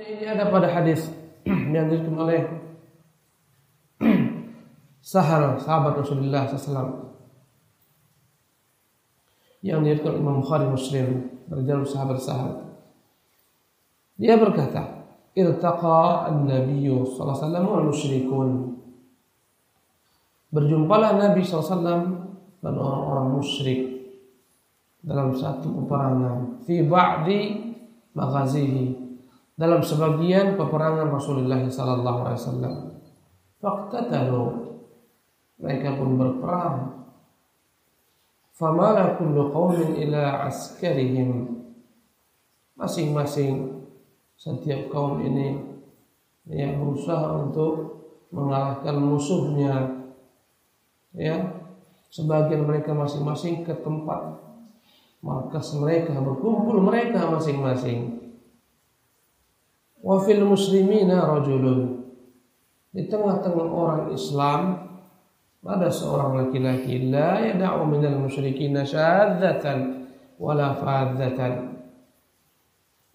ini ada pada hadis yang diriwayatkan oleh Sahal sahabat Rasulullah SAW yang diriwayatkan Imam Bukhari Muslim dari jalur sahabat Sahal. Dia berkata, "Iltaqa an-nabiy sallallahu alaihi wasallam musyrikun." Berjumpalah Nabi SAW dan orang-orang musyrik dalam satu peperangan fi ba'di maghazihi dalam sebagian peperangan Rasulullah sallallahu alaihi wasallam. Faqtatalu. Mereka pun berperang. Famala kullu qaumin ila askarihim. Masing-masing setiap kaum ini yang berusaha untuk mengalahkan musuhnya. Ya sebagian mereka masing-masing ke tempat markas mereka berkumpul mereka masing-masing wa fil muslimina rajulun. Di tengah-tengah orang Islam ada seorang laki-laki la yada'u minal musyrikin syadzatan wala fadzatan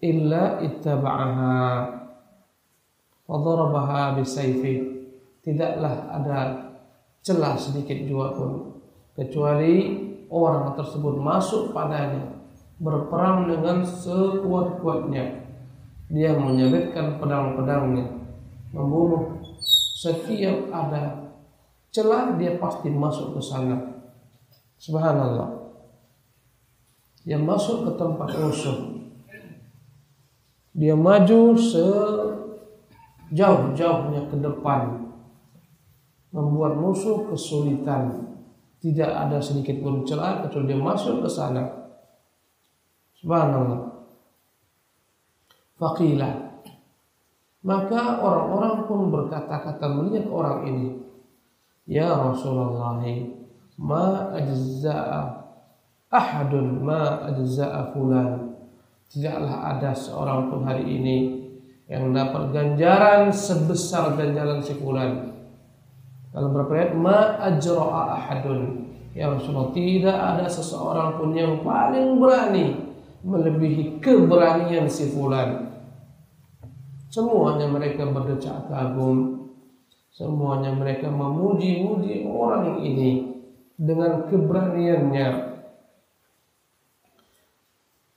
illa ittaba'aha. Wa darabaha bisayfi. Tidaklah ada celah sedikit juga pun kecuali orang tersebut masuk padanya berperang dengan sekuat-kuatnya dia menyelitkan pedang-pedangnya membunuh setiap ada celah dia pasti masuk ke sana subhanallah dia masuk ke tempat musuh dia maju sejauh-jauhnya ke depan membuat musuh kesulitan. Tidak ada sedikit pun celah kecuali dia masuk ke sana. Subhanallah. Fakilah. Maka orang-orang pun berkata-kata melihat orang ini. Ya Rasulullah, ma ajza'a ahadun ma ajza'a fulan. Tidaklah ada seorang pun hari ini yang dapat ganjaran sebesar ganjaran si fulan dalam beberapa ayat ma ajra'a ahadun. Ya Rasulullah, tidak ada seseorang pun yang paling berani melebihi keberanian si fulan. Semuanya mereka berdecak kagum. Semuanya mereka memuji-muji orang ini dengan keberaniannya.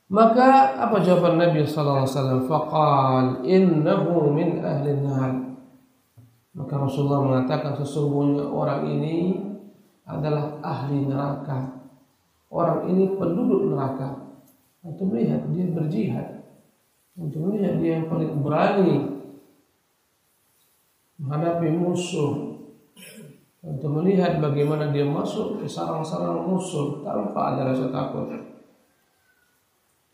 Maka apa jawaban Nabi sallallahu alaihi wasallam? Faqal innahu min ahli nar. Maka Rasulullah mengatakan sesungguhnya orang ini adalah ahli neraka. Orang ini penduduk neraka. Untuk melihat dia berjihad. Melihat dia yang paling berani menghadapi musuh. Untuk melihat bagaimana dia masuk ke sarang-sarang musuh tanpa ada rasa takut.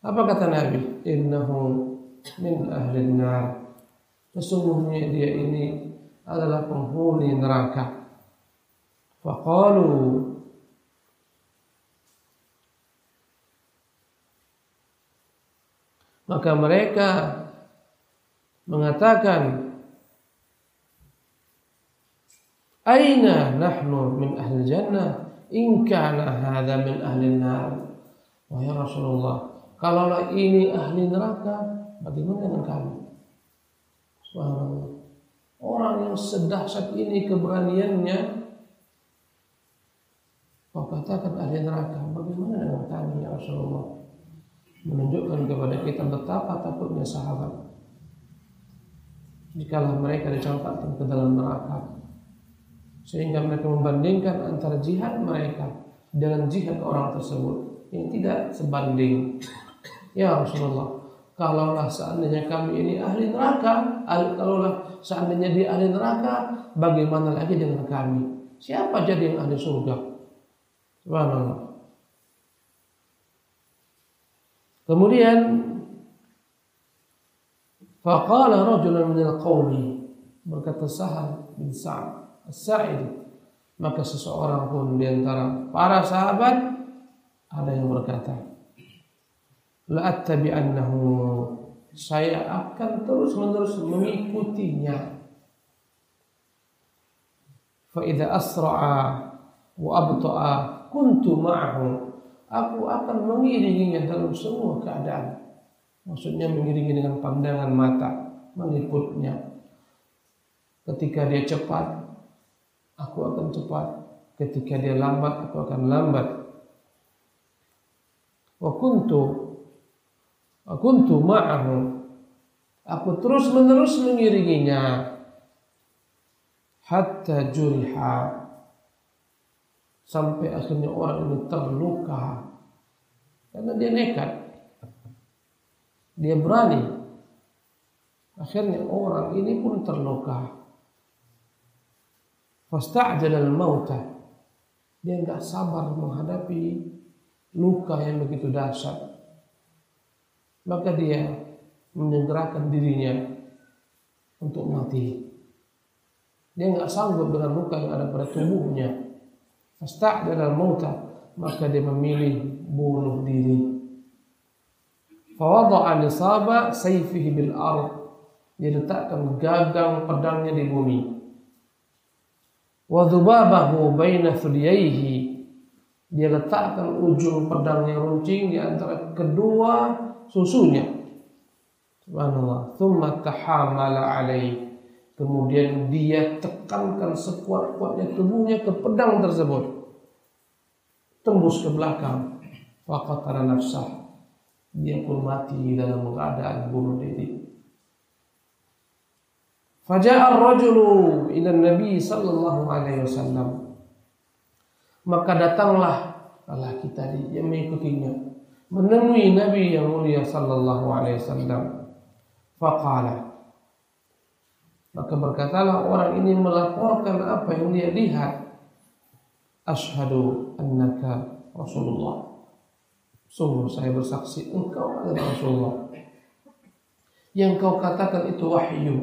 Apa kata Nabi? Innahu min ahli nar. Sesungguhnya dia ini adalah penghuni neraka. Faqalu Maka mereka mengatakan Aina nahnu min ahli jannah in kana hadha min ahli nar. Wahai Rasulullah, kalaulah ini ahli neraka, bagaimana dengan kami? Subhanallah. Orang yang sedahsyat ini keberaniannya Kau katakan ahli neraka Bagaimana dengan kami ya Rasulullah Menunjukkan kepada kita betapa takutnya sahabat Jikalau mereka dicampakkan ke dalam neraka Sehingga mereka membandingkan antara jihad mereka Dengan jihad orang tersebut Yang tidak sebanding Ya Rasulullah Kalaulah seandainya kami ini ahli neraka, kalaulah seandainya dia ahli neraka, bagaimana lagi dengan kami? Siapa jadi yang ahli surga? Subhanallah. Kemudian faqala rajulun min al-qaumi berkata Sahal bin Sa'ad As-Sa'idi maka seseorang pun di antara para sahabat ada yang berkata la'attabi'annahu saya akan terus menerus mengikutinya. Fa idza asra'a wa abta'a kuntu ma'ahu aku akan mengiringinya dalam semua keadaan maksudnya mengiringi dengan pandangan mata meliputnya. Ketika dia cepat, aku akan cepat. Ketika dia lambat, aku akan lambat. Wa kuntu wa kuntu ma'ahu. Aku terus menerus mengiringinya hatta juriha sampai akhirnya orang ini terluka. Karena dia nekat. Dia berani. Akhirnya orang ini pun terluka. Fasta'jala al-mauta dia nggak sabar menghadapi luka yang begitu dahsyat. Maka dia menyegerakan dirinya untuk mati. Dia nggak sanggup dengan luka yang ada pada tubuhnya Fasta'dala mauta maka dia memilih bunuh diri. Fawadha'a nisaba sayfihi bil ard. Dia letakkan gagang pedangnya di bumi. Wa dhubabahu baina thudiyaihi. Dia letakkan ujung pedangnya runcing di antara kedua susunya. Subhanallah. Thumma tahamala alaihi Kemudian dia tekankan sekuat-kuatnya tubuhnya ke pedang tersebut. Tembus ke belakang. Faqatara nafsah. Dia pun mati dalam keadaan bunuh diri. Faja'a ar-rajulu ila Nabi sallallahu alaihi wasallam. Maka datanglah lelaki tadi yang mengikutinya menemui Nabi yang mulia sallallahu alaihi wasallam. Faqala maka berkatalah orang ini melaporkan apa yang dia lihat. Ashadu annaka Rasulullah. Sungguh saya bersaksi engkau adalah Rasulullah. Yang kau katakan itu wahyu.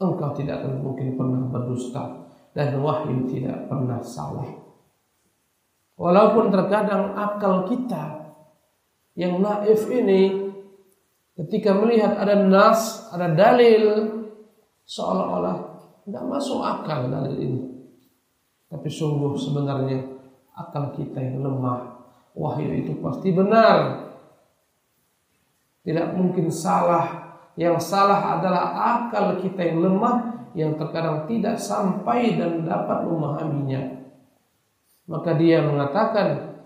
Engkau tidak akan mungkin pernah berdusta. Dan wahyu tidak pernah salah. Walaupun terkadang akal kita yang naif ini ketika melihat ada nas, ada dalil seolah-olah tidak masuk akal dalil ini. Tapi sungguh sebenarnya akal kita yang lemah. Wahyu itu pasti benar. Tidak mungkin salah. Yang salah adalah akal kita yang lemah yang terkadang tidak sampai dan dapat memahaminya. Maka dia mengatakan,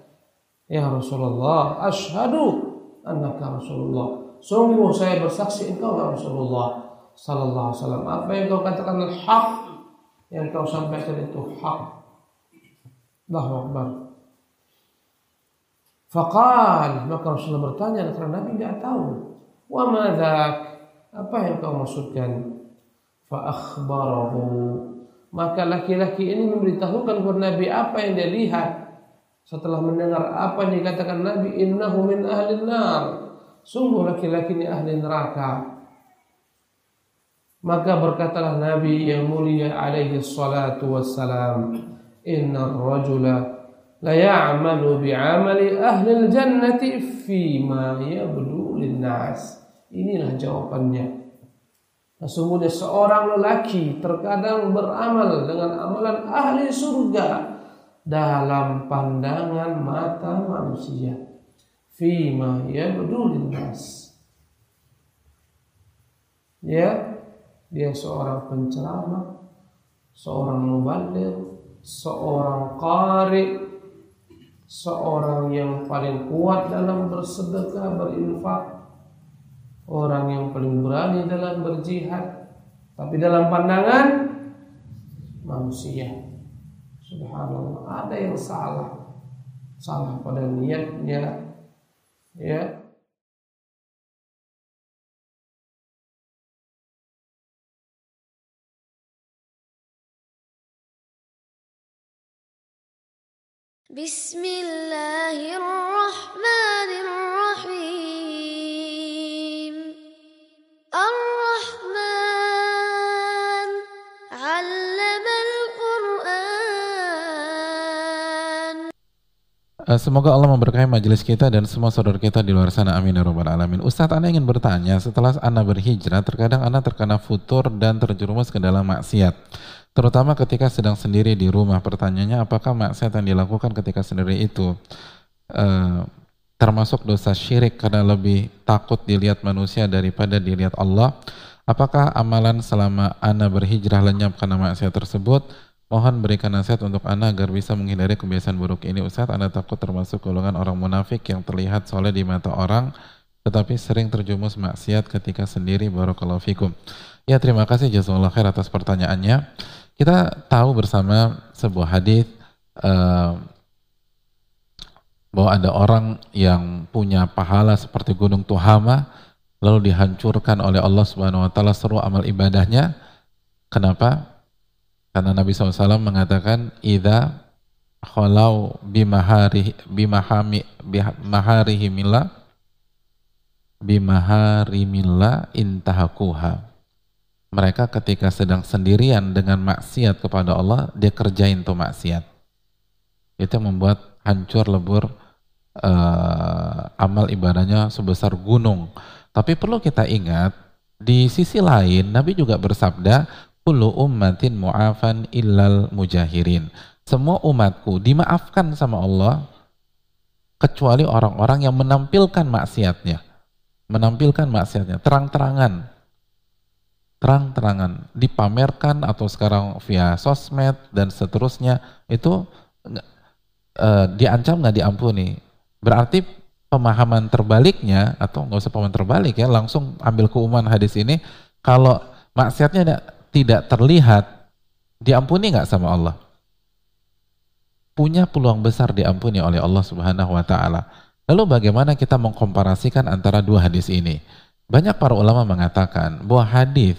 Ya Rasulullah, ashadu annaka Rasulullah. Sungguh saya bersaksi engkau Rasulullah sallallahu alaihi wasallam. Apa yang kau katakan hak yang kau sampaikan itu hak. Allahu Akbar. Faqal maka Rasulullah bertanya karena Nabi tidak tahu. Wa madzak? Apa yang kau maksudkan? Fa. Maka laki-laki ini memberitahukan kepada Nabi apa yang dia lihat setelah mendengar apa yang dikatakan Nabi innahu min ahli nar. Sungguh laki-laki ini ahli neraka. Maka berkatalah Nabi yang mulia alaihi salatu wassalam, "Inna rajula la ya'malu bi'amali ahli al-jannati fi ma yabdu lin-nas." Inilah jawabannya. Sesungguhnya seorang lelaki terkadang beramal dengan amalan ahli surga dalam pandangan mata manusia. Fima yabdu lin-nas. Ya, dia seorang penceramah, seorang mubalir, seorang qari, seorang yang paling kuat dalam bersedekah, berinfak, orang yang paling berani dalam berjihad, tapi dalam pandangan manusia. Subhanallah, ada yang salah. Salah pada niatnya, ya, Bismillahirrahmanirrahim. Ar-Rahman al-Qur'an. Eh, semoga Allah memberkahi majelis kita dan semua saudara kita di luar sana. Amin ya robbal alamin. Ustadz, Anda ingin bertanya, setelah Anda berhijrah, terkadang Anda terkena futur dan terjerumus ke dalam maksiat. Terutama ketika sedang sendiri di rumah. Pertanyaannya apakah maksiat yang dilakukan ketika sendiri itu uh, termasuk dosa syirik karena lebih takut dilihat manusia daripada dilihat Allah Apakah amalan selama Ana berhijrah lenyap karena maksiat tersebut? Mohon berikan nasihat untuk Ana agar bisa menghindari kebiasaan buruk ini. Ustaz, Ana takut termasuk golongan orang munafik yang terlihat soleh di mata orang, tetapi sering terjumus maksiat ketika sendiri. Barakallahu fikum. Ya, terima kasih jazakallah khair atas pertanyaannya. Kita tahu bersama sebuah hadis uh, bahwa ada orang yang punya pahala seperti gunung Tuhama lalu dihancurkan oleh Allah Subhanahu wa taala seluruh amal ibadahnya. Kenapa? Karena Nabi SAW mengatakan idza khalau bimahari bimahami bimaharihimillah bimaharimillah intahakuha. Mereka ketika sedang sendirian dengan maksiat kepada Allah, dia kerjain tuh maksiat. Itu membuat hancur lebur uh, amal ibadahnya sebesar gunung tapi perlu kita ingat, di sisi lain Nabi juga bersabda, Kullu ummatin mu'afan illal mujahirin. Semua umatku dimaafkan sama Allah kecuali orang-orang yang menampilkan maksiatnya. Menampilkan maksiatnya, terang-terangan. Terang-terangan, dipamerkan atau sekarang via sosmed dan seterusnya, itu uh, diancam nggak diampuni. Berarti pemahaman terbaliknya atau nggak usah pemahaman terbalik ya langsung ambil keumuman hadis ini kalau maksiatnya tidak terlihat diampuni nggak sama Allah? Punya peluang besar diampuni oleh Allah Subhanahu wa taala. Lalu bagaimana kita mengkomparasikan antara dua hadis ini? Banyak para ulama mengatakan bahwa hadis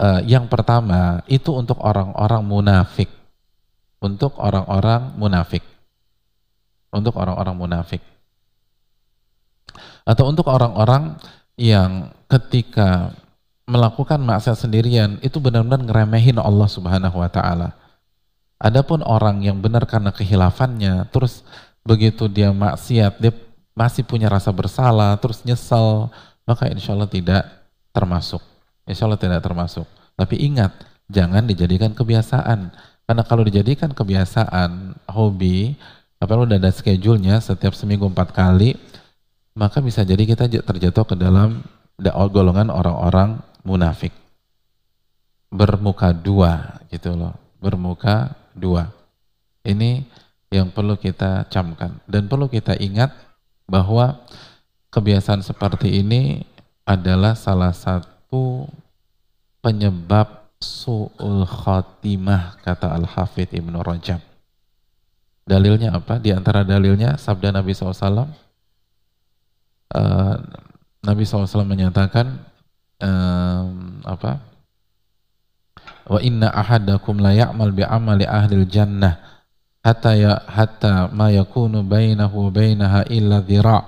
uh, yang pertama itu untuk orang-orang munafik untuk orang-orang munafik untuk orang-orang munafik atau untuk orang-orang yang ketika melakukan maksiat sendirian itu benar-benar ngeremehin Allah Subhanahu wa taala. Adapun orang yang benar karena kehilafannya terus begitu dia maksiat dia masih punya rasa bersalah terus nyesal maka insya Allah tidak termasuk. Insya Allah tidak termasuk. Tapi ingat jangan dijadikan kebiasaan karena kalau dijadikan kebiasaan hobi apa udah ada schedule-nya setiap seminggu empat kali maka bisa jadi kita terjatuh ke dalam golongan orang-orang munafik. Bermuka dua gitu loh, bermuka dua. Ini yang perlu kita camkan dan perlu kita ingat bahwa kebiasaan seperti ini adalah salah satu penyebab su'ul khatimah kata Al-Hafidh Ibnu Rajab. Dalilnya apa? Di antara dalilnya sabda Nabi SAW uh, Nabi SAW menyatakan um, apa wa inna ahadakum la ya'mal bi amali ahli jannah hatta ya hatta ma yakunu bainahu bainaha illa dhira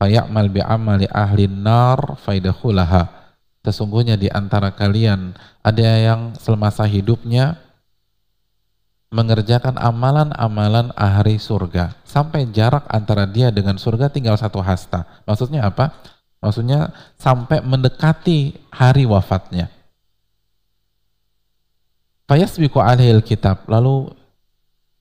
fa ya'mal bi amali ahli nar faidakhulaha sesungguhnya di antara kalian ada yang semasa hidupnya mengerjakan amalan-amalan ahli surga sampai jarak antara dia dengan surga tinggal satu hasta. Maksudnya apa? Maksudnya sampai mendekati hari wafatnya. Fayasbiku alihil kitab. Lalu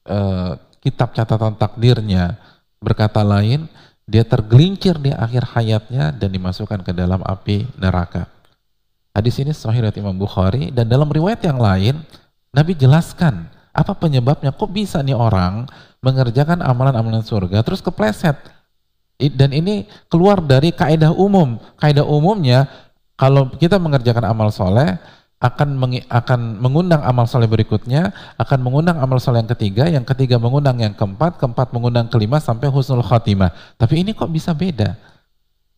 eh, kitab catatan takdirnya berkata lain, dia tergelincir di akhir hayatnya dan dimasukkan ke dalam api neraka. Hadis ini sahih dari Imam Bukhari dan dalam riwayat yang lain Nabi jelaskan apa penyebabnya? Kok bisa nih orang mengerjakan amalan-amalan surga terus kepleset? Dan ini keluar dari kaidah umum. Kaidah umumnya kalau kita mengerjakan amal soleh akan meng, akan mengundang amal soleh berikutnya, akan mengundang amal soleh yang ketiga, yang ketiga mengundang yang keempat, keempat mengundang kelima sampai husnul khatimah. Tapi ini kok bisa beda?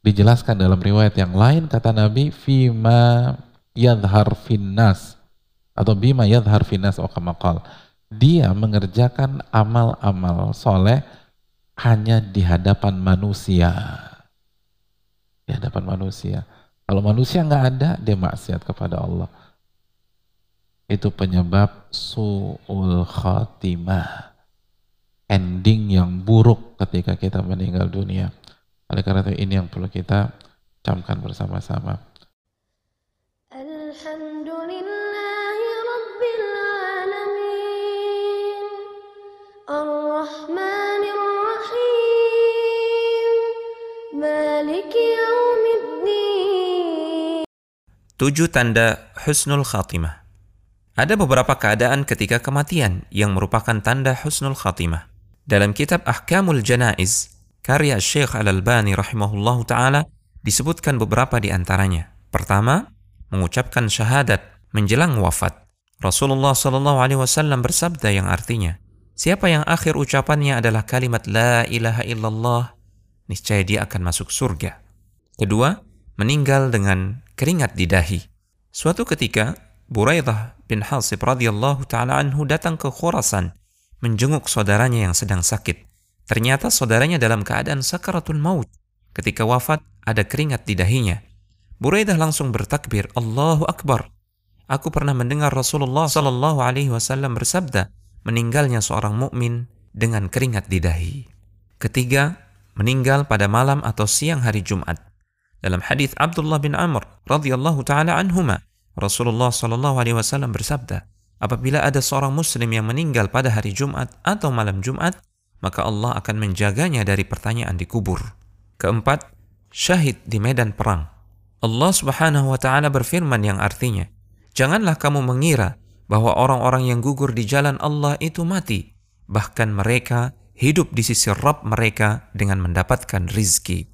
Dijelaskan dalam riwayat yang lain kata Nabi, fima yadhar finnas atau bima yadhar finnas okamakal dia mengerjakan amal-amal soleh hanya di hadapan manusia. Di hadapan manusia. Kalau manusia nggak ada, dia maksiat kepada Allah. Itu penyebab su'ul khatimah. Ending yang buruk ketika kita meninggal dunia. Oleh karena itu ini yang perlu kita camkan bersama-sama. Tujuh tanda husnul khatimah. Ada beberapa keadaan ketika kematian yang merupakan tanda husnul khatimah. Dalam kitab Ahkamul Janaiz, karya Syekh Al-Albani rahimahullahu taala disebutkan beberapa di antaranya. Pertama, mengucapkan syahadat menjelang wafat. Rasulullah Shallallahu alaihi wasallam bersabda yang artinya, siapa yang akhir ucapannya adalah kalimat la ilaha illallah, niscaya dia akan masuk surga. Kedua, meninggal dengan keringat di dahi. Suatu ketika, Buraidah bin Hasib radhiyallahu taala anhu datang ke Khurasan menjenguk saudaranya yang sedang sakit. Ternyata saudaranya dalam keadaan sakaratul maut. Ketika wafat, ada keringat di dahinya. Buraidah langsung bertakbir, Allahu Akbar. Aku pernah mendengar Rasulullah Shallallahu Alaihi Wasallam bersabda, meninggalnya seorang mukmin dengan keringat di dahi. Ketiga, meninggal pada malam atau siang hari Jumat. Dalam hadis Abdullah bin Amr radhiyallahu taala anhuma, Rasulullah Shallallahu alaihi wasallam bersabda, apabila ada seorang muslim yang meninggal pada hari Jumat atau malam Jumat, maka Allah akan menjaganya dari pertanyaan di kubur. Keempat, syahid di medan perang. Allah Subhanahu wa taala berfirman yang artinya, "Janganlah kamu mengira bahwa orang-orang yang gugur di jalan Allah itu mati, bahkan mereka hidup di sisi Rabb mereka dengan mendapatkan rizki."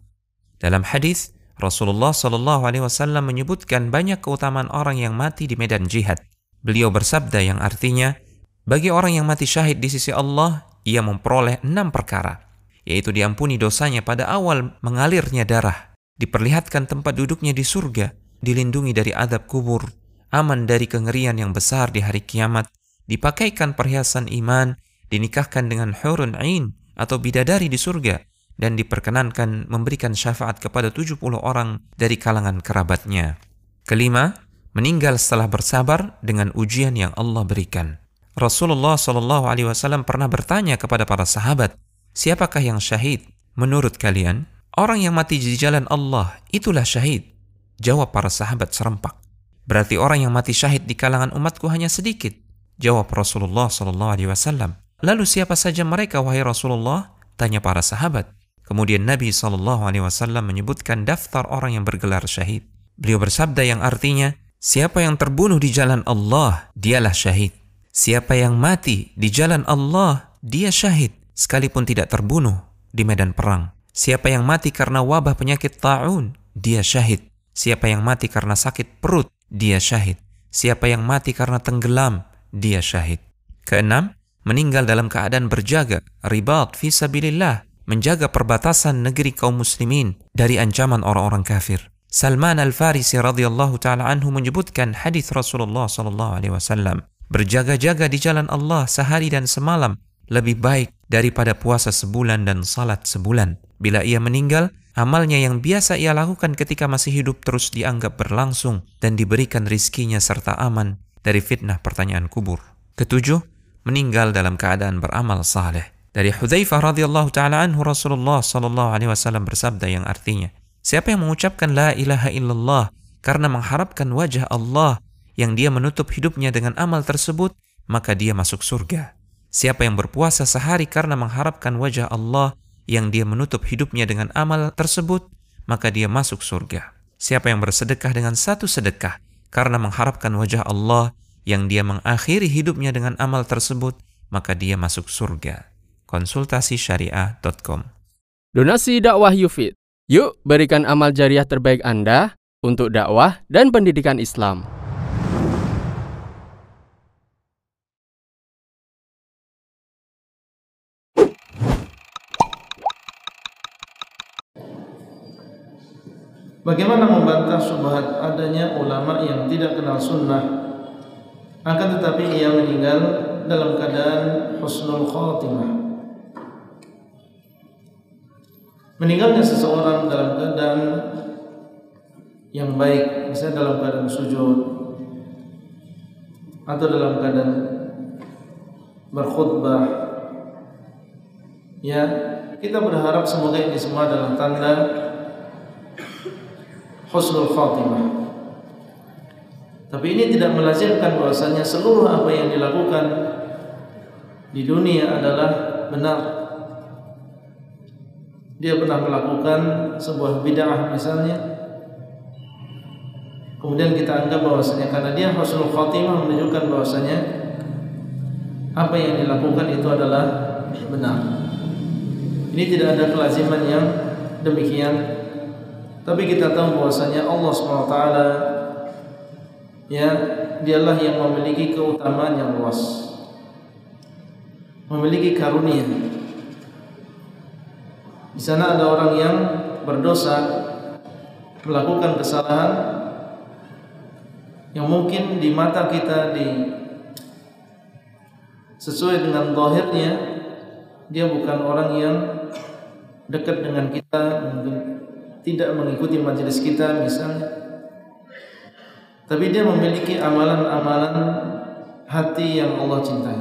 Dalam hadis, Rasulullah Shallallahu Alaihi Wasallam menyebutkan banyak keutamaan orang yang mati di medan jihad. Beliau bersabda yang artinya, bagi orang yang mati syahid di sisi Allah, ia memperoleh enam perkara, yaitu diampuni dosanya pada awal mengalirnya darah, diperlihatkan tempat duduknya di surga, dilindungi dari adab kubur, aman dari kengerian yang besar di hari kiamat, dipakaikan perhiasan iman, dinikahkan dengan hurun ain atau bidadari di surga, dan diperkenankan memberikan syafaat kepada 70 orang dari kalangan kerabatnya. Kelima, meninggal setelah bersabar dengan ujian yang Allah berikan. Rasulullah Shallallahu Alaihi Wasallam pernah bertanya kepada para sahabat, siapakah yang syahid? Menurut kalian, orang yang mati di jalan Allah itulah syahid. Jawab para sahabat serempak. Berarti orang yang mati syahid di kalangan umatku hanya sedikit. Jawab Rasulullah Shallallahu Alaihi Wasallam. Lalu siapa saja mereka wahai Rasulullah? Tanya para sahabat. Kemudian Nabi Shallallahu Alaihi Wasallam menyebutkan daftar orang yang bergelar syahid. Beliau bersabda yang artinya, siapa yang terbunuh di jalan Allah, dialah syahid. Siapa yang mati di jalan Allah, dia syahid, sekalipun tidak terbunuh di medan perang. Siapa yang mati karena wabah penyakit ta'un, dia syahid. Siapa yang mati karena sakit perut, dia syahid. Siapa yang mati karena tenggelam, dia syahid. Keenam, meninggal dalam keadaan berjaga, ribat fi sabilillah, menjaga perbatasan negeri kaum muslimin dari ancaman orang-orang kafir. Salman Al-Farisi radhiyallahu taala anhu menyebutkan hadis Rasulullah sallallahu alaihi wasallam, berjaga-jaga di jalan Allah sehari dan semalam lebih baik daripada puasa sebulan dan salat sebulan. Bila ia meninggal, amalnya yang biasa ia lakukan ketika masih hidup terus dianggap berlangsung dan diberikan rizkinya serta aman dari fitnah pertanyaan kubur. Ketujuh, meninggal dalam keadaan beramal saleh. Dari Hudzaifah radhiyallahu taala anhu Rasulullah sallallahu alaihi wasallam bersabda yang artinya, siapa yang mengucapkan la ilaha illallah karena mengharapkan wajah Allah yang dia menutup hidupnya dengan amal tersebut, maka dia masuk surga. Siapa yang berpuasa sehari karena mengharapkan wajah Allah yang dia menutup hidupnya dengan amal tersebut, maka dia masuk surga. Siapa yang bersedekah dengan satu sedekah karena mengharapkan wajah Allah yang dia mengakhiri hidupnya dengan amal tersebut, maka dia masuk surga konsultasisyariah.com. Donasi dakwah Yufid. Yuk berikan amal jariah terbaik Anda untuk dakwah dan pendidikan Islam. Bagaimana membantah subhat adanya ulama yang tidak kenal sunnah? Akan tetapi ia meninggal dalam keadaan husnul khatimah. Meninggalnya seseorang dalam keadaan yang baik, misalnya dalam keadaan sujud atau dalam keadaan berkhutbah, ya kita berharap semoga ini semua adalah tanda husnul khatimah. Tapi ini tidak melazimkan bahwasanya seluruh apa yang dilakukan di dunia adalah benar dia pernah melakukan sebuah bid'ah misalnya kemudian kita anggap bahwasanya karena dia husnul khotimah menunjukkan bahwasanya apa yang dilakukan itu adalah benar. Ini tidak ada kelaziman yang demikian. Tapi kita tahu bahwasanya Allah SWT ya dialah yang memiliki keutamaan yang luas. Memiliki karunia. Di sana ada orang yang berdosa melakukan kesalahan yang mungkin di mata kita di sesuai dengan zahirnya dia bukan orang yang dekat dengan kita tidak mengikuti majelis kita misalnya. Tapi dia memiliki amalan-amalan hati yang Allah cintai.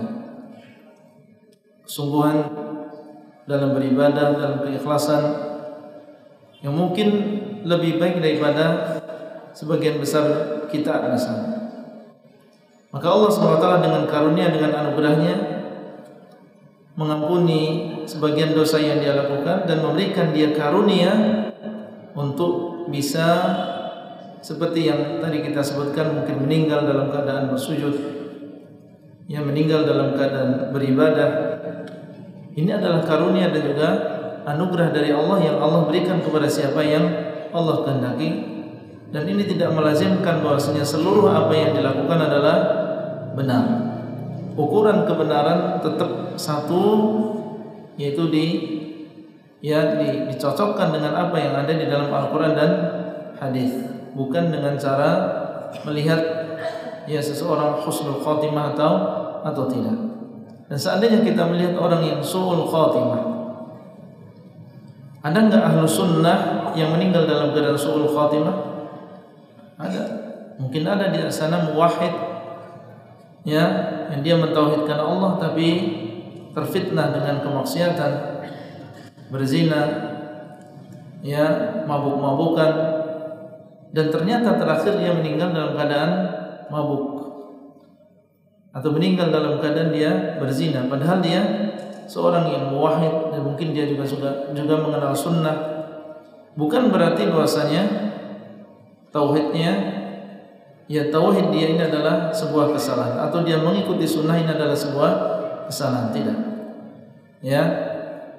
Kesungguhan dalam beribadah dalam keikhlasan. Yang mungkin lebih baik daripada sebagian besar kita misalnya. Maka Allah SWT dengan karunia dengan anugerahnya mengampuni sebagian dosa yang dia lakukan dan memberikan dia karunia untuk bisa seperti yang tadi kita sebutkan mungkin meninggal dalam keadaan bersujud. Yang meninggal dalam keadaan beribadah. Ini adalah karunia dan juga anugerah dari Allah yang Allah berikan kepada siapa yang Allah kehendaki. Dan ini tidak melazimkan bahwasanya seluruh apa yang dilakukan adalah benar. Ukuran kebenaran tetap satu yaitu di ya di, dicocokkan dengan apa yang ada di dalam Al-Qur'an dan hadis, bukan dengan cara melihat ya seseorang husnul khotimah atau atau tidak. Dan seandainya kita melihat orang yang suul khotimah, ada nggak ahlu sunnah yang meninggal dalam keadaan suul khotimah? Ada. Mungkin ada di sana muwahhid ya yang dia mentauhidkan Allah tapi terfitnah dengan kemaksiatan, berzina, ya mabuk-mabukan, dan ternyata terakhir dia meninggal dalam keadaan mabuk. Atau meninggal dalam keadaan dia berzina, padahal dia seorang yang muwahhid dan mungkin dia juga juga juga mengenal sunnah. Bukan berarti bahwasanya tauhidnya ya tauhid dia ini adalah sebuah kesalahan. Atau dia mengikuti sunnah ini adalah sebuah kesalahan. Tidak. Ya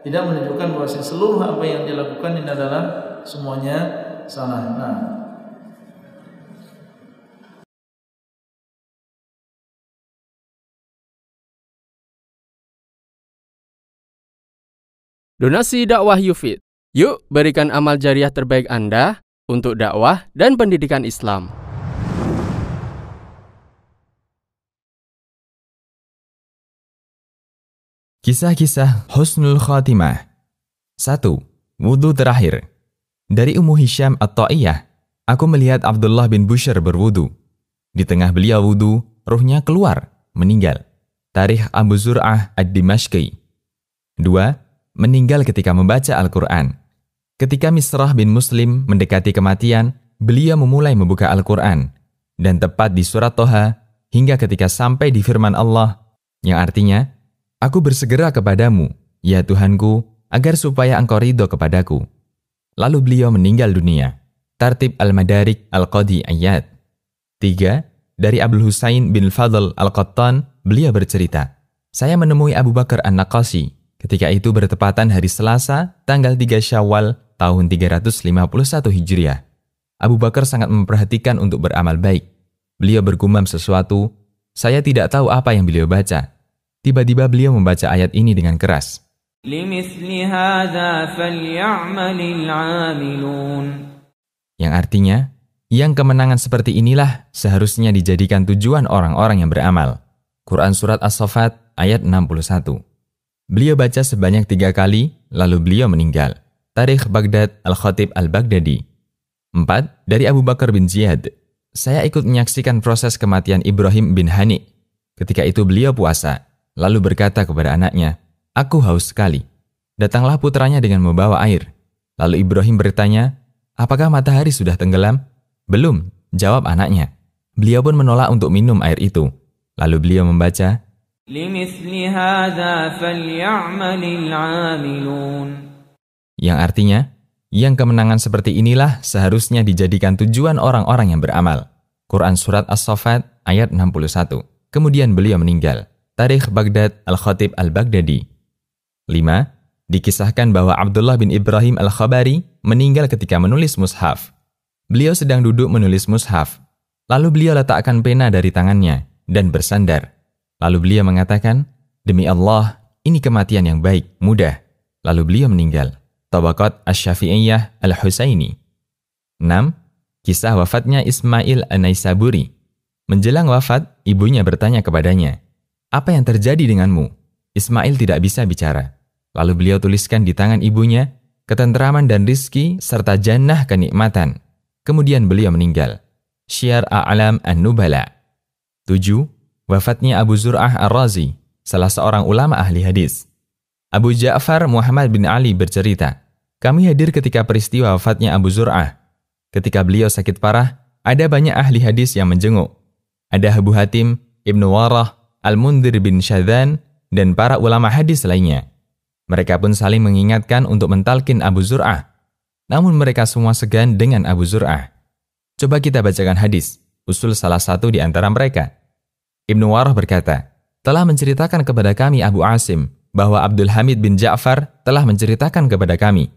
tidak menunjukkan bahwa seluruh apa yang dilakukan ini adalah semuanya salah. Nah, Donasi dakwah Yufid. Yuk berikan amal jariah terbaik Anda untuk dakwah dan pendidikan Islam. Kisah-kisah Husnul Khatimah 1. Wudhu terakhir Dari Ummu Hisham At-Ta'iyah, aku melihat Abdullah bin Bushr berwudu. Di tengah beliau wudu, ruhnya keluar, meninggal. Tarikh Abu Zur'ah Ad-Dimashqi 2. Meninggal ketika membaca Al-Quran. Ketika Misrah bin Muslim mendekati kematian, beliau memulai membuka Al-Quran. Dan tepat di surat Toha, hingga ketika sampai di firman Allah, yang artinya, Aku bersegera kepadamu, ya Tuhanku, agar supaya engkau ridho kepadaku. Lalu beliau meninggal dunia. Tartib Al-Madarik Al-Qadi Ayat. 3. Dari Abdul Husain bin Fadl Al-Qattan, beliau bercerita, Saya menemui Abu Bakar An-Naqasi. Ketika itu bertepatan hari Selasa, tanggal 3 Syawal tahun 351 Hijriah. Abu Bakar sangat memperhatikan untuk beramal baik. Beliau bergumam sesuatu, saya tidak tahu apa yang beliau baca. Tiba-tiba beliau membaca ayat ini dengan keras. Yang artinya, yang kemenangan seperti inilah seharusnya dijadikan tujuan orang-orang yang beramal. Quran Surat As-Sofat ayat 61. Beliau baca sebanyak tiga kali, lalu beliau meninggal. Tarikh Baghdad Al-Khatib Al-Baghdadi 4. Dari Abu Bakar bin Ziyad Saya ikut menyaksikan proses kematian Ibrahim bin Hani. Ketika itu beliau puasa lalu berkata kepada anaknya, Aku haus sekali. Datanglah putranya dengan membawa air. Lalu Ibrahim bertanya, Apakah matahari sudah tenggelam? Belum, jawab anaknya. Beliau pun menolak untuk minum air itu. Lalu beliau membaca, Yang artinya, Yang kemenangan seperti inilah seharusnya dijadikan tujuan orang-orang yang beramal. Quran Surat As-Sofat ayat 61. Kemudian beliau meninggal. Tarikh Baghdad Al-Khatib Al-Baghdadi. 5. Dikisahkan bahwa Abdullah bin Ibrahim Al-Khabari meninggal ketika menulis mushaf. Beliau sedang duduk menulis mushaf. Lalu beliau letakkan pena dari tangannya dan bersandar. Lalu beliau mengatakan, Demi Allah, ini kematian yang baik, mudah. Lalu beliau meninggal. Tabaqat Asy-Syafi'iyah Al-Husaini. 6. Kisah wafatnya Ismail An-Naisaburi. Menjelang wafat, ibunya bertanya kepadanya, "Apa yang terjadi denganmu?" Ismail tidak bisa bicara. Lalu beliau tuliskan di tangan ibunya ketenteraman dan rizki serta jannah kenikmatan. Kemudian beliau meninggal. Syiar A'lam An-Nubala. 7. Wafatnya Abu Zur'ah Ar-Razi, salah seorang ulama ahli hadis. Abu Ja'far Muhammad bin Ali bercerita, kami hadir ketika peristiwa wafatnya Abu Zur'ah. Ketika beliau sakit parah, ada banyak ahli hadis yang menjenguk. Ada Abu Hatim, Ibnu Warah, Al-Mundir bin Syadhan, dan para ulama hadis lainnya. Mereka pun saling mengingatkan untuk mentalkin Abu Zur'ah. Namun mereka semua segan dengan Abu Zur'ah. Coba kita bacakan hadis, usul salah satu di antara mereka. Ibnu Warah berkata, telah menceritakan kepada kami Abu Asim bahwa Abdul Hamid bin Ja'far telah menceritakan kepada kami.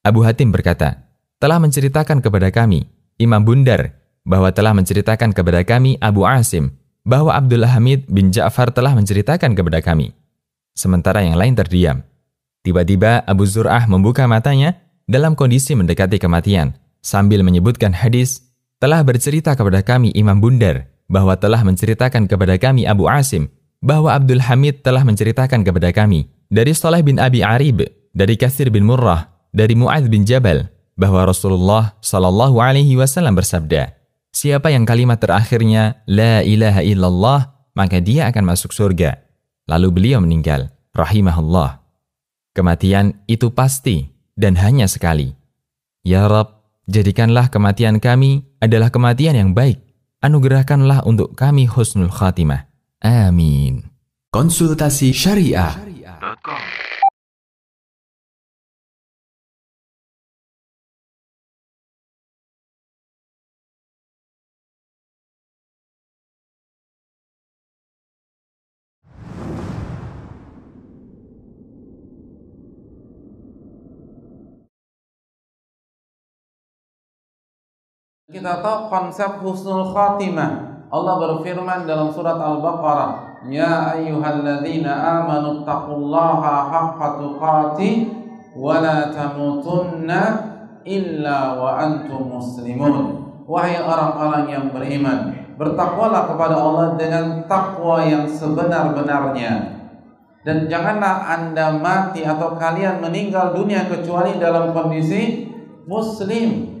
Abu Hatim berkata, telah menceritakan kepada kami, Imam Bundar, bahwa telah menceritakan kepada kami Abu Asim, bahwa Abdul Hamid bin Ja'far telah menceritakan kepada kami. Sementara yang lain terdiam. Tiba-tiba Abu Zur'ah membuka matanya dalam kondisi mendekati kematian, sambil menyebutkan hadis, telah bercerita kepada kami Imam Bundar, bahwa telah menceritakan kepada kami Abu Asim, bahwa Abdul Hamid telah menceritakan kepada kami dari Saleh bin Abi Arib, dari Kasir bin Murrah, dari Mu'adz bin Jabal, bahwa Rasulullah Shallallahu Alaihi Wasallam bersabda, Siapa yang kalimat terakhirnya La ilaha illallah, maka dia akan masuk surga. Lalu beliau meninggal, rahimahullah. Kematian itu pasti dan hanya sekali. Ya Rab, jadikanlah kematian kami adalah kematian yang baik. Anugerahkanlah untuk kami husnul khatimah. Amin. Konsultasi Syariah. Kita tahu konsep husnul khatimah. Allah berfirman dalam surat Al-Baqarah, "Ya ayyuhalladzina amanu taqullaha haqqa tuqatih wa la tamutunna illa wa antum muslimun." Wahai orang-orang yang beriman, bertakwalah kepada Allah dengan takwa yang sebenar-benarnya. Dan janganlah Anda mati atau kalian meninggal dunia kecuali dalam kondisi muslim.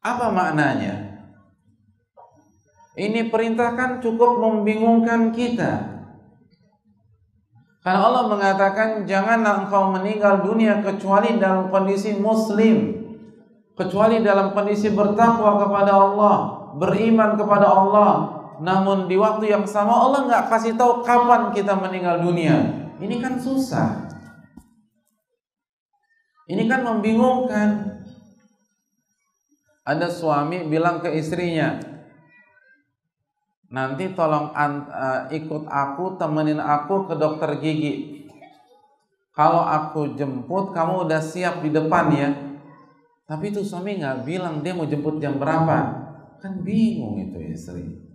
Apa maknanya? Ini perintah kan cukup membingungkan kita. Karena Allah mengatakan janganlah engkau meninggal dunia kecuali dalam kondisi muslim. Kecuali dalam kondisi bertakwa kepada Allah, beriman kepada Allah. Namun di waktu yang sama Allah nggak kasih tahu kapan kita meninggal dunia. Ini kan susah. Ini kan membingungkan. Ada suami bilang ke istrinya, nanti tolong uh, ikut aku, temenin aku ke dokter gigi. Kalau aku jemput, kamu udah siap di depan ya. Tapi itu suami nggak bilang dia mau jemput jam berapa. Kan bingung itu istri.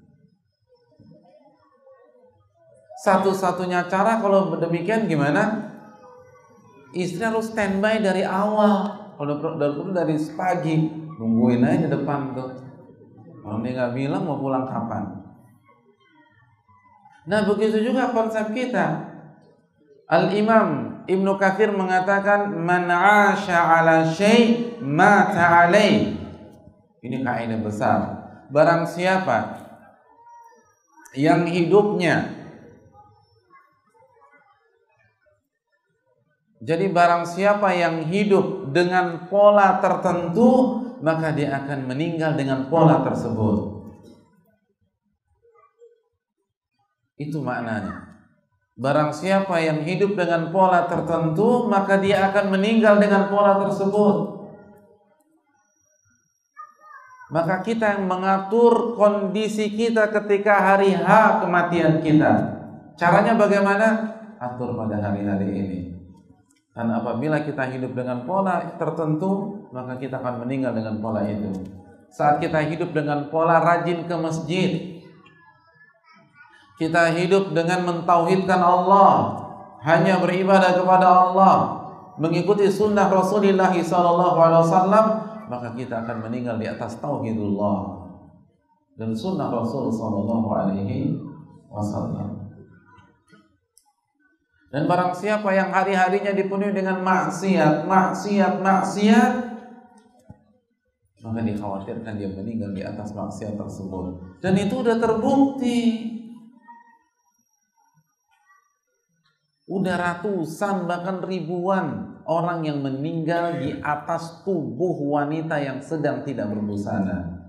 Satu-satunya cara kalau demikian gimana? Istri harus standby dari awal. Kalau dari pagi, nungguin aja di depan tuh. Kalau dia nggak bilang mau pulang kapan. Nah begitu juga konsep kita. Al-Imam Ibnu Katsir mengatakan man 'asha 'ala syai' mata 'alai. Ini kaidah besar. Barang siapa yang hidupnya Jadi barang siapa yang hidup dengan pola tertentu maka dia akan meninggal dengan pola tersebut. Itu maknanya. Barang siapa yang hidup dengan pola tertentu, maka dia akan meninggal dengan pola tersebut. Maka kita yang mengatur kondisi kita ketika hari H kematian kita. Caranya bagaimana? Atur pada hari-hari ini. Dan apabila kita hidup dengan pola tertentu, maka kita akan meninggal dengan pola itu. Saat kita hidup dengan pola rajin ke masjid, kita hidup dengan mentauhidkan Allah, hanya beribadah kepada Allah, mengikuti sunnah Rasulullah SAW, maka kita akan meninggal di atas tauhidullah dan sunnah Rasul Wasallam. Dan barang siapa yang hari-harinya dipenuhi dengan maksiat, maksiat, maksiat, maka dikhawatirkan dia meninggal di atas maksiat tersebut. Dan itu sudah terbukti. Udah ratusan bahkan ribuan orang yang meninggal di atas tubuh wanita yang sedang tidak berbusana.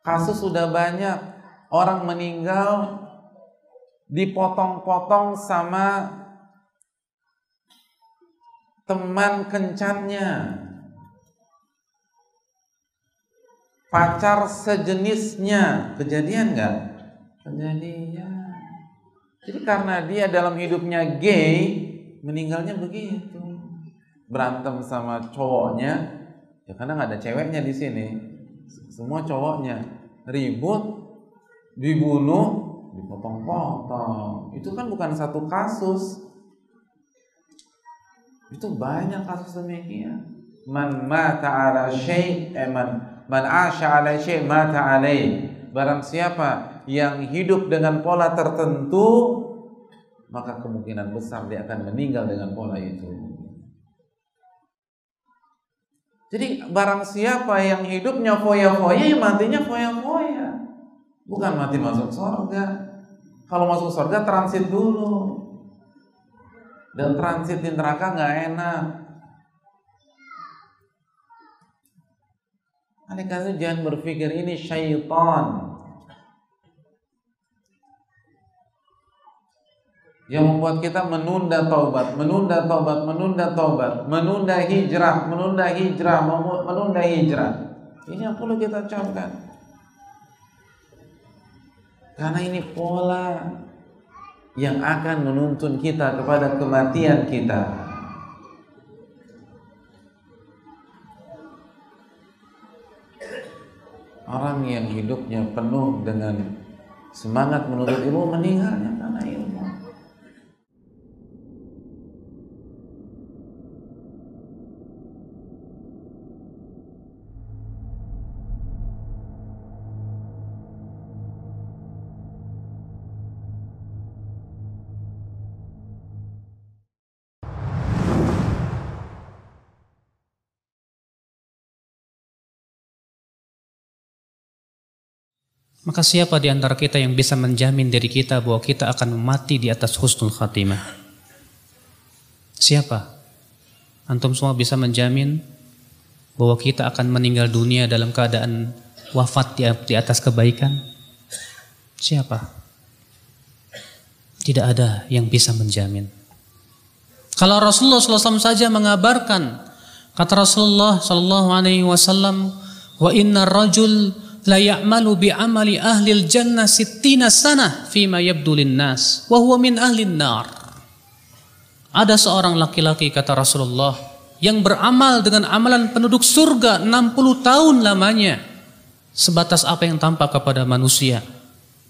Kasus sudah banyak orang meninggal dipotong-potong sama teman kencannya. Pacar sejenisnya. Kejadian nggak? Kejadian. Jadi karena dia dalam hidupnya gay, meninggalnya begitu. Berantem sama cowoknya, ya karena nggak ada ceweknya di sini. Semua cowoknya ribut, dibunuh, dipotong-potong. Itu kan bukan satu kasus. Itu banyak kasus demikian. Man mata ala syai' eh, man man asya ala syai' mata alaih. Barang siapa yang hidup dengan pola tertentu maka kemungkinan besar dia akan meninggal dengan pola itu. Jadi barang siapa yang hidupnya foya-foya, ya matinya foya-foya. Bukan mati masuk surga. Kalau masuk surga transit dulu. Dan transit di neraka nggak enak. Oleh karena jangan berpikir ini syaitan. yang membuat kita menunda taubat, menunda taubat, menunda taubat, menunda hijrah, menunda hijrah, menunda hijrah. Ini yang perlu kita camkan. Karena ini pola yang akan menuntun kita kepada kematian kita. Orang yang hidupnya penuh dengan semangat menuntut ilmu meninggalnya karena ilmu. Maka siapa di antara kita yang bisa menjamin diri kita bahwa kita akan mati di atas husnul khatimah? Siapa? Antum semua bisa menjamin bahwa kita akan meninggal dunia dalam keadaan wafat di atas kebaikan? Siapa? Tidak ada yang bisa menjamin. Kalau Rasulullah SAW saja mengabarkan, kata Rasulullah SAW, wa inna rajul la ya'malu bi amali ahli jannah sittina sana fima yabdu nas wa huwa min ahli nar. Ada seorang laki-laki kata Rasulullah yang beramal dengan amalan penduduk surga 60 tahun lamanya sebatas apa yang tampak kepada manusia.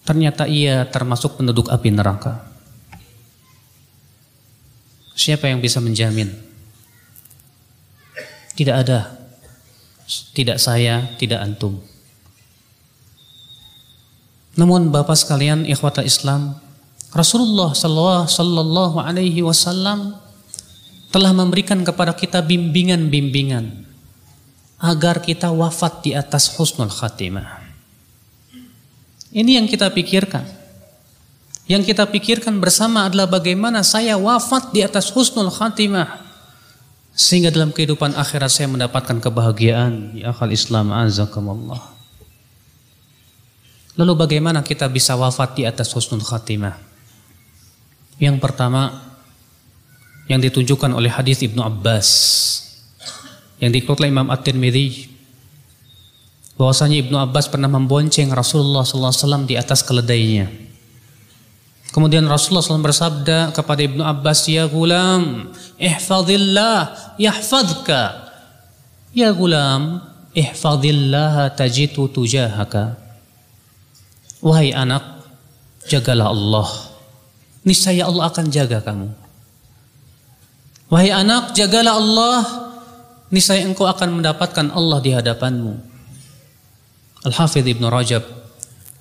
Ternyata ia termasuk penduduk api neraka. Siapa yang bisa menjamin? Tidak ada. Tidak saya, tidak antum. Namun Bapak sekalian ikhwata Islam, Rasulullah sallallahu alaihi wasallam telah memberikan kepada kita bimbingan-bimbingan agar kita wafat di atas husnul khatimah. Ini yang kita pikirkan. Yang kita pikirkan bersama adalah bagaimana saya wafat di atas husnul khatimah sehingga dalam kehidupan akhirat saya mendapatkan kebahagiaan ya akal Islam azakumullah. Lalu bagaimana kita bisa wafat di atas husnul khatimah? Yang pertama yang ditunjukkan oleh hadis Ibnu Abbas yang dikeluarkan Imam At-Tirmidzi bahwasanya Ibnu Abbas pernah membonceng Rasulullah SAW di atas keledainya. Kemudian Rasulullah SAW bersabda kepada Ibnu Abbas, Ya gulam, ihfadillah, yahfadka. Ya gulam, ihfadillah tajitu tujahaka. Wahai anak, jagalah Allah. Niscaya Allah akan jaga kamu. Wahai anak, jagalah Allah, niscaya engkau akan mendapatkan Allah di hadapanmu. Al-Hafidh Ibn Rajab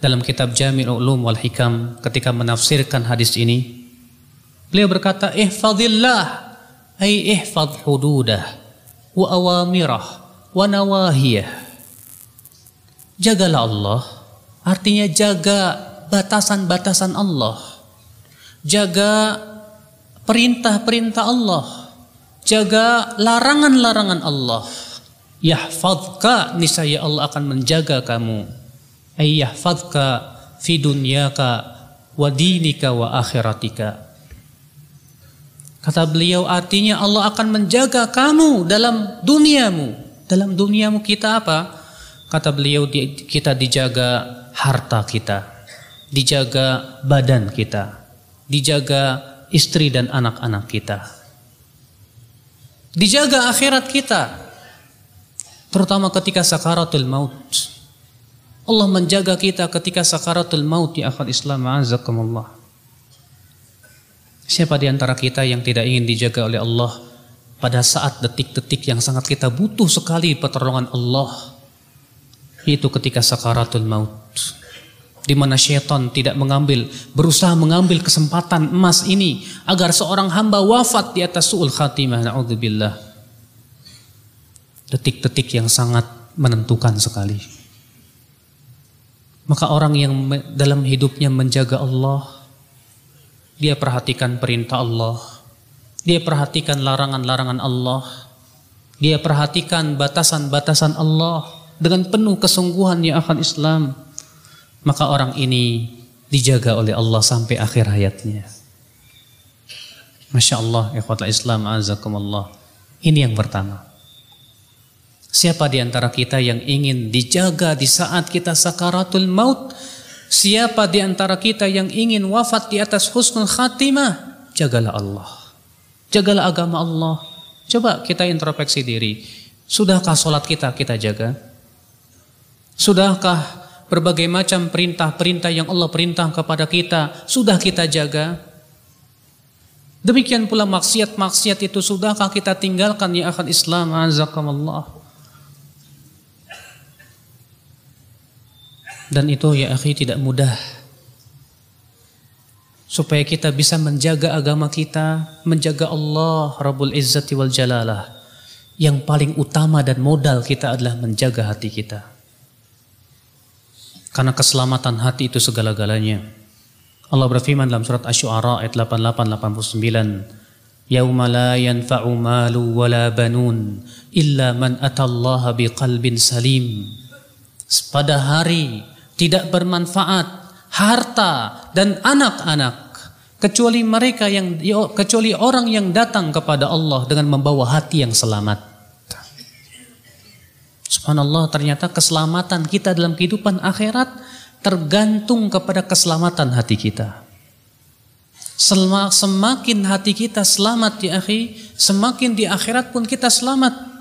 dalam kitab Jami'ul Ulum wal Hikam ketika menafsirkan hadis ini, beliau berkata, "Ihfadillah ay ihfad hududah wa awamirah wa nawahiyah." Jagalah Allah, artinya jaga batasan-batasan Allah. Jaga perintah-perintah Allah. Jaga larangan-larangan Allah. Yahfadka niscaya Allah akan menjaga kamu. Ay yahfadka fi dunyaka wa dinika wa akhiratika. Kata beliau artinya Allah akan menjaga kamu dalam duniamu. Dalam duniamu kita apa? Kata beliau kita dijaga harta kita. Dijaga badan kita. Dijaga istri dan anak-anak kita. Dijaga akhirat kita. Terutama ketika sakaratul maut. Allah menjaga kita ketika sakaratul maut ya akhal Islam azakumullah. Siapa di antara kita yang tidak ingin dijaga oleh Allah pada saat detik-detik yang sangat kita butuh sekali pertolongan Allah itu ketika sakaratul maut di mana syaitan tidak mengambil berusaha mengambil kesempatan emas ini agar seorang hamba wafat di atas suul khatimah. Naudzubillah. Detik-detik yang sangat menentukan sekali. Maka orang yang dalam hidupnya menjaga Allah dia perhatikan perintah Allah dia perhatikan larangan-larangan Allah dia perhatikan batasan-batasan Allah dengan penuh kesungguhan ya akan Islam maka orang ini dijaga oleh Allah sampai akhir hayatnya. Masya Allah, ikhwatul Islam, azakumullah. Ini yang pertama. Siapa di antara kita yang ingin dijaga di saat kita sakaratul maut? Siapa di antara kita yang ingin wafat di atas husnul khatimah? Jagalah Allah. Jagalah agama Allah. Coba kita introspeksi diri. Sudahkah sholat kita kita jaga? Sudahkah berbagai macam perintah-perintah yang Allah perintah kepada kita sudah kita jaga. Demikian pula maksiat-maksiat itu sudahkah kita tinggalkan ya akan Islam azakumullah. Dan itu ya akhi tidak mudah. Supaya kita bisa menjaga agama kita, menjaga Allah Rabbul Izzati wal Jalalah. Yang paling utama dan modal kita adalah menjaga hati kita. Karena keselamatan hati itu segala-galanya. Allah berfirman dalam surat Asy-Syu'ara ayat 88 89, "Yauma la yanfa'u malu wala banun illa man atallaha biqalbin salim." Pada hari tidak bermanfaat harta dan anak-anak kecuali mereka yang kecuali orang yang datang kepada Allah dengan membawa hati yang selamat. Subhanallah ternyata keselamatan kita dalam kehidupan akhirat tergantung kepada keselamatan hati kita. Semakin hati kita selamat di akhi, semakin di akhirat pun kita selamat.